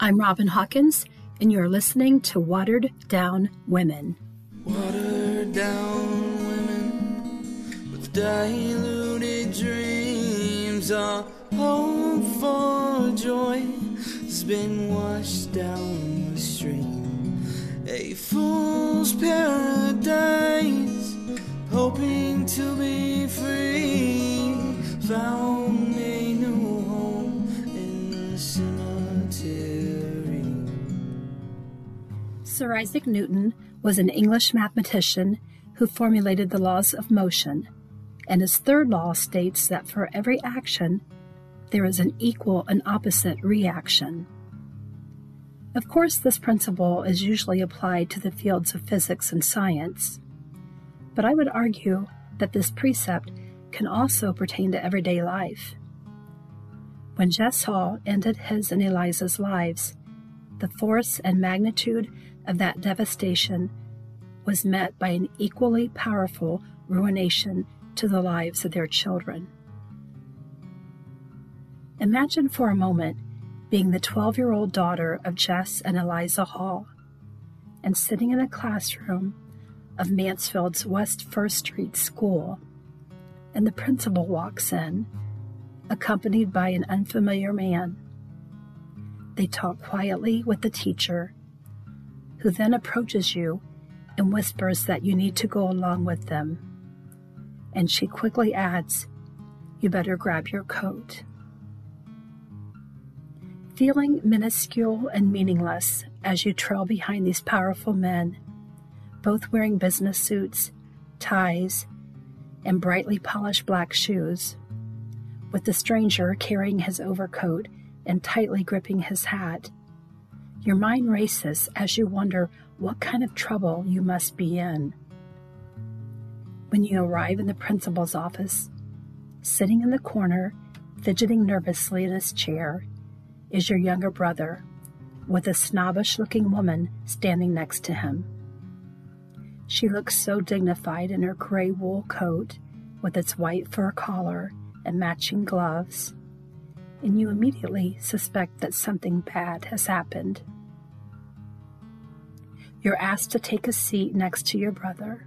I'm Robin Hawkins, and you're listening to Watered Down Women. Watered down women with diluted dreams. Our hope for joy has been washed down the stream. A fool's paradise, hoping to be free. Found Sir Isaac Newton was an English mathematician who formulated the laws of motion, and his third law states that for every action, there is an equal and opposite reaction. Of course, this principle is usually applied to the fields of physics and science, but I would argue that this precept can also pertain to everyday life. When Jess Hall ended his and Eliza's lives, the force and magnitude of that devastation was met by an equally powerful ruination to the lives of their children. Imagine for a moment being the 12 year old daughter of Jess and Eliza Hall and sitting in a classroom of Mansfield's West First Street School, and the principal walks in, accompanied by an unfamiliar man. They talk quietly with the teacher, who then approaches you and whispers that you need to go along with them. And she quickly adds, You better grab your coat. Feeling minuscule and meaningless as you trail behind these powerful men, both wearing business suits, ties, and brightly polished black shoes, with the stranger carrying his overcoat and tightly gripping his hat. Your mind races as you wonder what kind of trouble you must be in. When you arrive in the principal's office, sitting in the corner, fidgeting nervously in his chair, is your younger brother, with a snobbish looking woman standing next to him. She looks so dignified in her gray wool coat with its white fur collar and matching gloves, and you immediately suspect that something bad has happened. You're asked to take a seat next to your brother.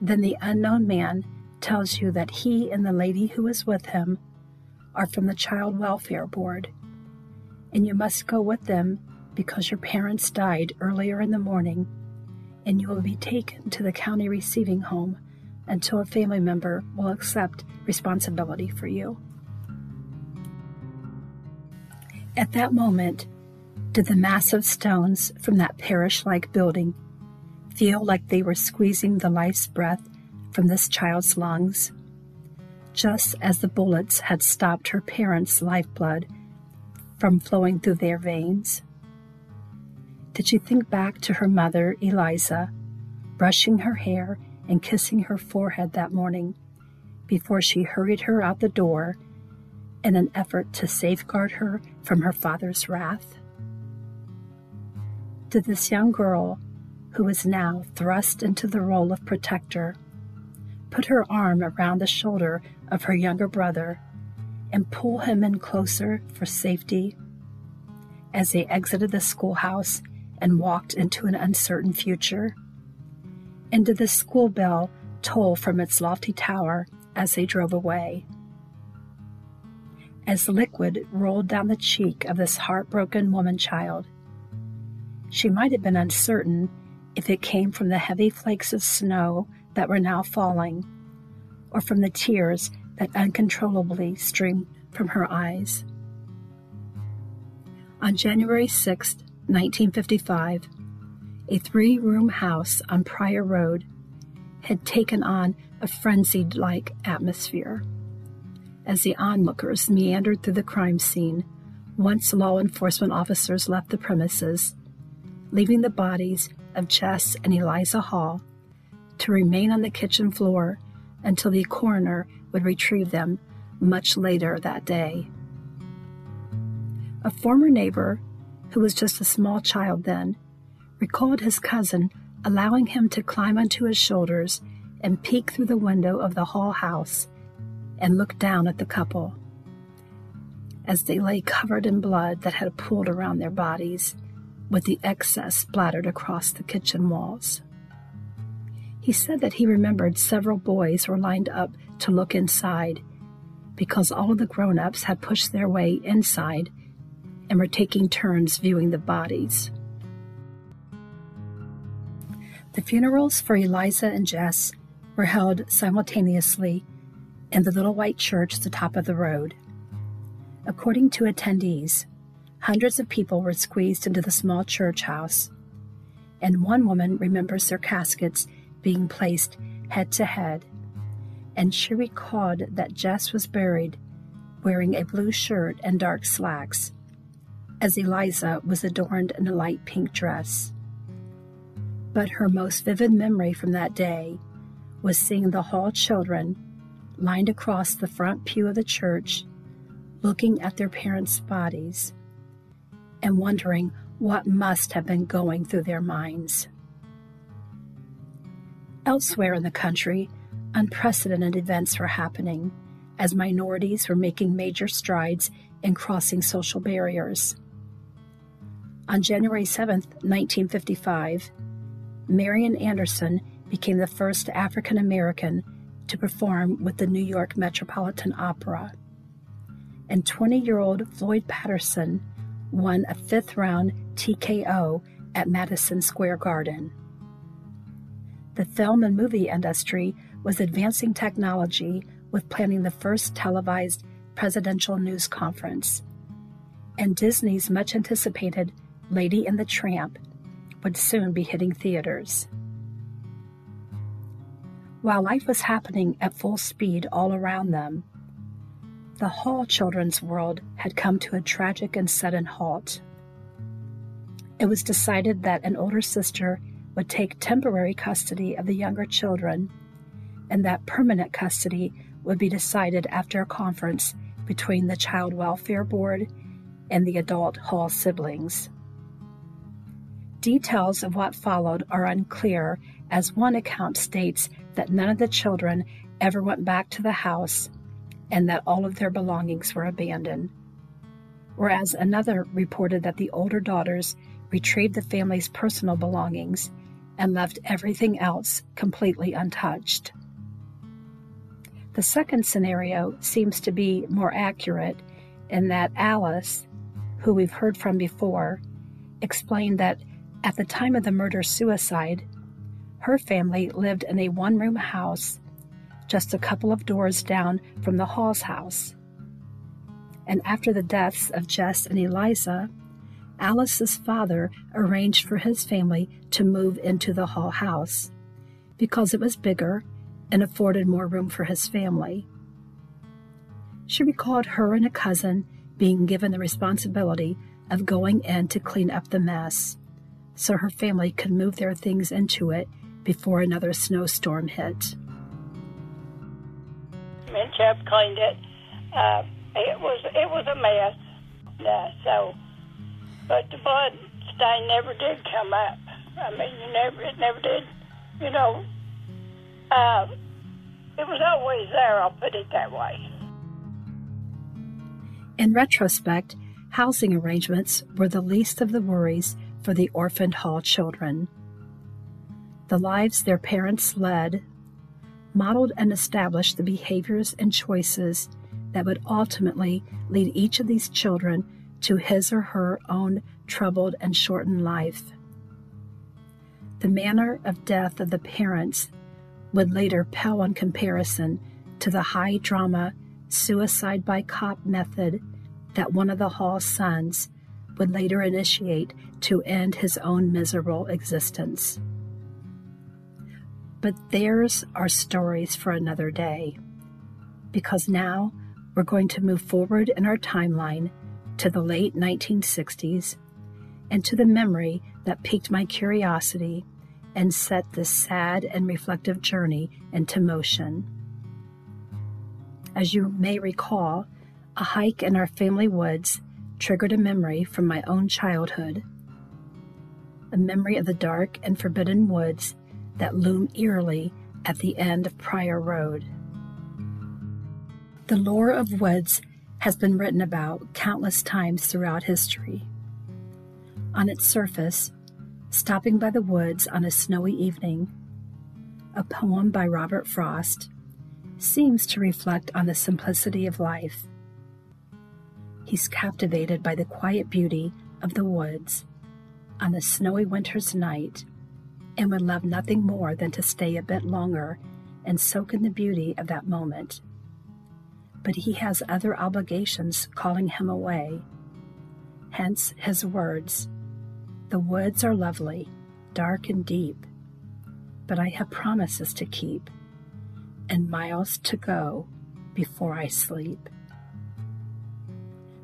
Then the unknown man tells you that he and the lady who is with him are from the Child Welfare Board and you must go with them because your parents died earlier in the morning, and you will be taken to the county receiving home until a family member will accept responsibility for you. At that moment, did the massive stones from that parish like building feel like they were squeezing the life's breath from this child's lungs? Just as the bullets had stopped her parents' lifeblood from flowing through their veins? Did she think back to her mother, Eliza, brushing her hair and kissing her forehead that morning before she hurried her out the door in an effort to safeguard her from her father's wrath? Did this young girl, who was now thrust into the role of protector, put her arm around the shoulder of her younger brother and pull him in closer for safety. As they exited the schoolhouse and walked into an uncertain future, and did the school bell toll from its lofty tower as they drove away. As liquid rolled down the cheek of this heartbroken woman child, she might have been uncertain if it came from the heavy flakes of snow that were now falling, or from the tears that uncontrollably streamed from her eyes. On January 6, 1955, a three room house on Pryor Road had taken on a frenzied like atmosphere. As the onlookers meandered through the crime scene, once law enforcement officers left the premises, leaving the bodies of Jess and Eliza Hall to remain on the kitchen floor until the coroner would retrieve them much later that day. A former neighbor, who was just a small child then, recalled his cousin allowing him to climb onto his shoulders and peek through the window of the Hall house and looked down at the couple. as they lay covered in blood that had pooled around their bodies, with the excess splattered across the kitchen walls. He said that he remembered several boys were lined up to look inside because all of the grown ups had pushed their way inside and were taking turns viewing the bodies. The funerals for Eliza and Jess were held simultaneously in the little white church at the top of the road. According to attendees, hundreds of people were squeezed into the small church house, and one woman remembers their caskets being placed head to head, and she recalled that Jess was buried wearing a blue shirt and dark slacks, as Eliza was adorned in a light pink dress. But her most vivid memory from that day was seeing the hall children lined across the front pew of the church, looking at their parents' bodies and wondering what must have been going through their minds. Elsewhere in the country, unprecedented events were happening as minorities were making major strides in crossing social barriers. On January 7, 1955, Marian Anderson became the first African American to perform with the New York Metropolitan Opera. And 20 year old Floyd Patterson won a fifth round TKO at Madison Square Garden. The film and movie industry was advancing technology with planning the first televised presidential news conference. And Disney's much anticipated Lady and the Tramp would soon be hitting theaters. While life was happening at full speed all around them, the Hall children's world had come to a tragic and sudden halt. It was decided that an older sister would take temporary custody of the younger children, and that permanent custody would be decided after a conference between the Child Welfare Board and the adult Hall siblings. Details of what followed are unclear, as one account states that none of the children ever went back to the house and that all of their belongings were abandoned. Whereas another reported that the older daughters retrieved the family's personal belongings and left everything else completely untouched. The second scenario seems to be more accurate in that Alice, who we've heard from before, explained that at the time of the murder suicide, her family lived in a one room house just a couple of doors down from the Hall's house. And after the deaths of Jess and Eliza, Alice's father arranged for his family to move into the Hall house because it was bigger and afforded more room for his family. She recalled her and a cousin being given the responsibility of going in to clean up the mess so her family could move their things into it before another snowstorm hit. Have cleaned it. Uh, it was it was a mess. Uh, so, but the blood stain never did come up. I mean, you never it never did. You know, uh, it was always there. I'll put it that way. In retrospect, housing arrangements were the least of the worries for the orphaned hall children. The lives their parents led modeled and established the behaviors and choices that would ultimately lead each of these children to his or her own troubled and shortened life. The manner of death of the parents would later pale in comparison to the high drama suicide by cop method that one of the Hall sons would later initiate to end his own miserable existence. But theirs are stories for another day, because now we're going to move forward in our timeline to the late 1960s and to the memory that piqued my curiosity and set this sad and reflective journey into motion. As you may recall, a hike in our family woods triggered a memory from my own childhood. A memory of the dark and forbidden woods that loom eerily at the end of Pryor Road. The lore of woods has been written about countless times throughout history. On its surface, stopping by the woods on a snowy evening, a poem by Robert Frost seems to reflect on the simplicity of life. He's captivated by the quiet beauty of the woods on a snowy winter's night and would love nothing more than to stay a bit longer and soak in the beauty of that moment but he has other obligations calling him away. Hence his words The woods are lovely, dark and deep, but I have promises to keep and miles to go before I sleep.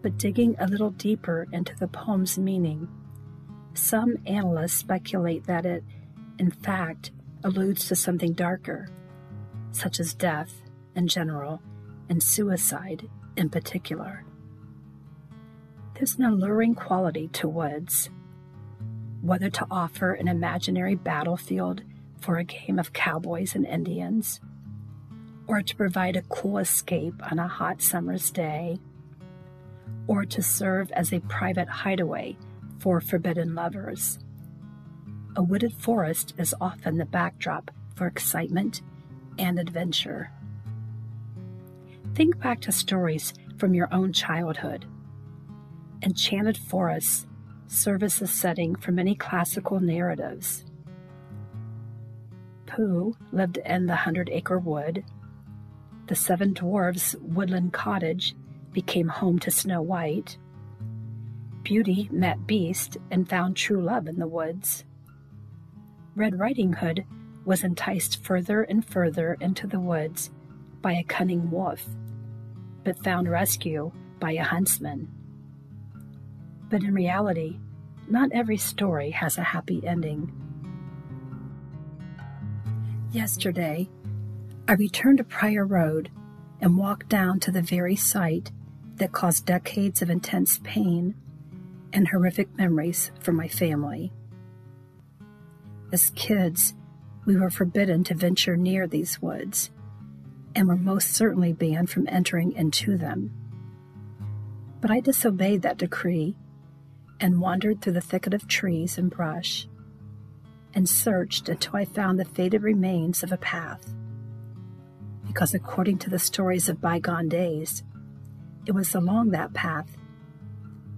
But digging a little deeper into the poem's meaning, some analysts speculate that it, in fact, alludes to something darker, such as death in general and suicide in particular. There's an alluring quality to woods. Whether to offer an imaginary battlefield for a game of cowboys and Indians, or to provide a cool escape on a hot summer's day, or to serve as a private hideaway for forbidden lovers. A wooded forest is often the backdrop for excitement and adventure. Think back to stories from your own childhood. Enchanted forests serve as the setting for many classical narratives. Pooh lived in the Hundred Acre Wood. The Seven Dwarfs' woodland cottage became home to Snow White. Beauty met Beast and found true love in the woods. Red Riding Hood was enticed further and further into the woods by a cunning wolf, but found rescue by a huntsman. But in reality, not every story has a happy ending. Yesterday, I returned to Pryor Road and walked down to the very site that caused decades of intense pain and horrific memories for my family. As kids, we were forbidden to venture near these woods and were most certainly banned from entering into them. But I disobeyed that decree and wandered through the thicket of trees and brush and searched until I found the faded remains of a path. Because according to the stories of bygone days, it was along that path,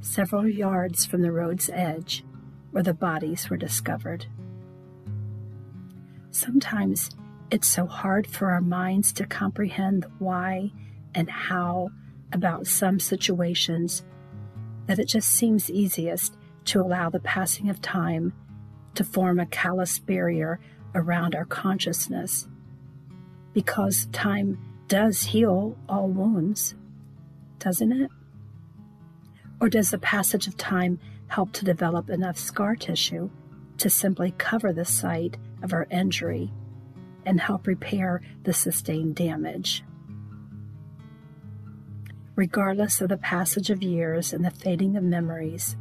several yards from the road's edge, where the bodies were discovered. Sometimes it's so hard for our minds to comprehend why and how about some situations that it just seems easiest to allow the passing of time to form a callous barrier around our consciousness. Because time does heal all wounds, doesn't it? Or does the passage of time help to develop enough scar tissue to simply cover the site of our injury and help repair the sustained damage. Regardless of the passage of years and the fading of memories,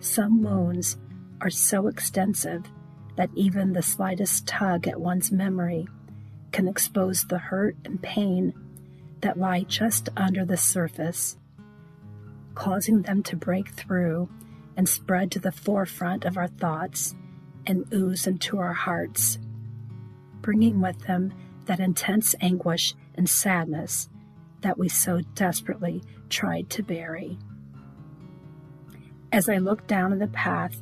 some wounds are so extensive that even the slightest tug at one's memory can expose the hurt and pain that lie just under the surface, causing them to break through and spread to the forefront of our thoughts and ooze into our hearts bringing with them that intense anguish and sadness that we so desperately tried to bury. As I looked down in the path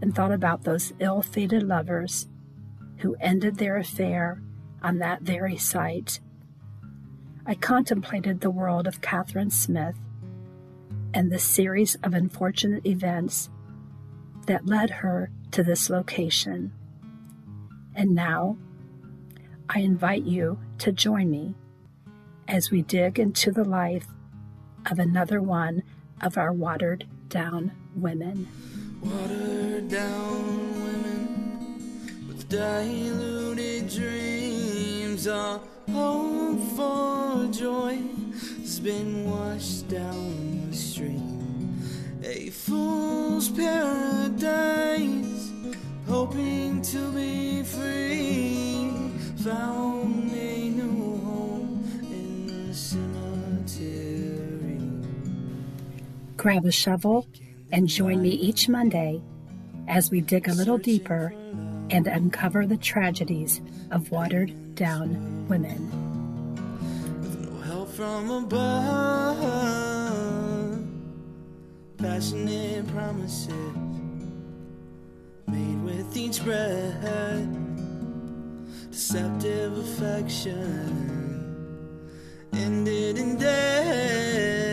and thought about those ill fated lovers who ended their affair on that very site, I contemplated the world of Catherine Smith and the series of unfortunate events that led her to this location. And now, I invite you to join me as we dig into the life of another one of our watered down women. Watered down women with diluted dreams. Our hope for joy has been washed down the stream a fool's paradise, hoping to be free. Found a new home in the cemetery. Grab a shovel and join me each Monday as we dig a little deeper and uncover the tragedies of watered down women. With no help from above passionate promises made with each breath, deceptive affection ended in death.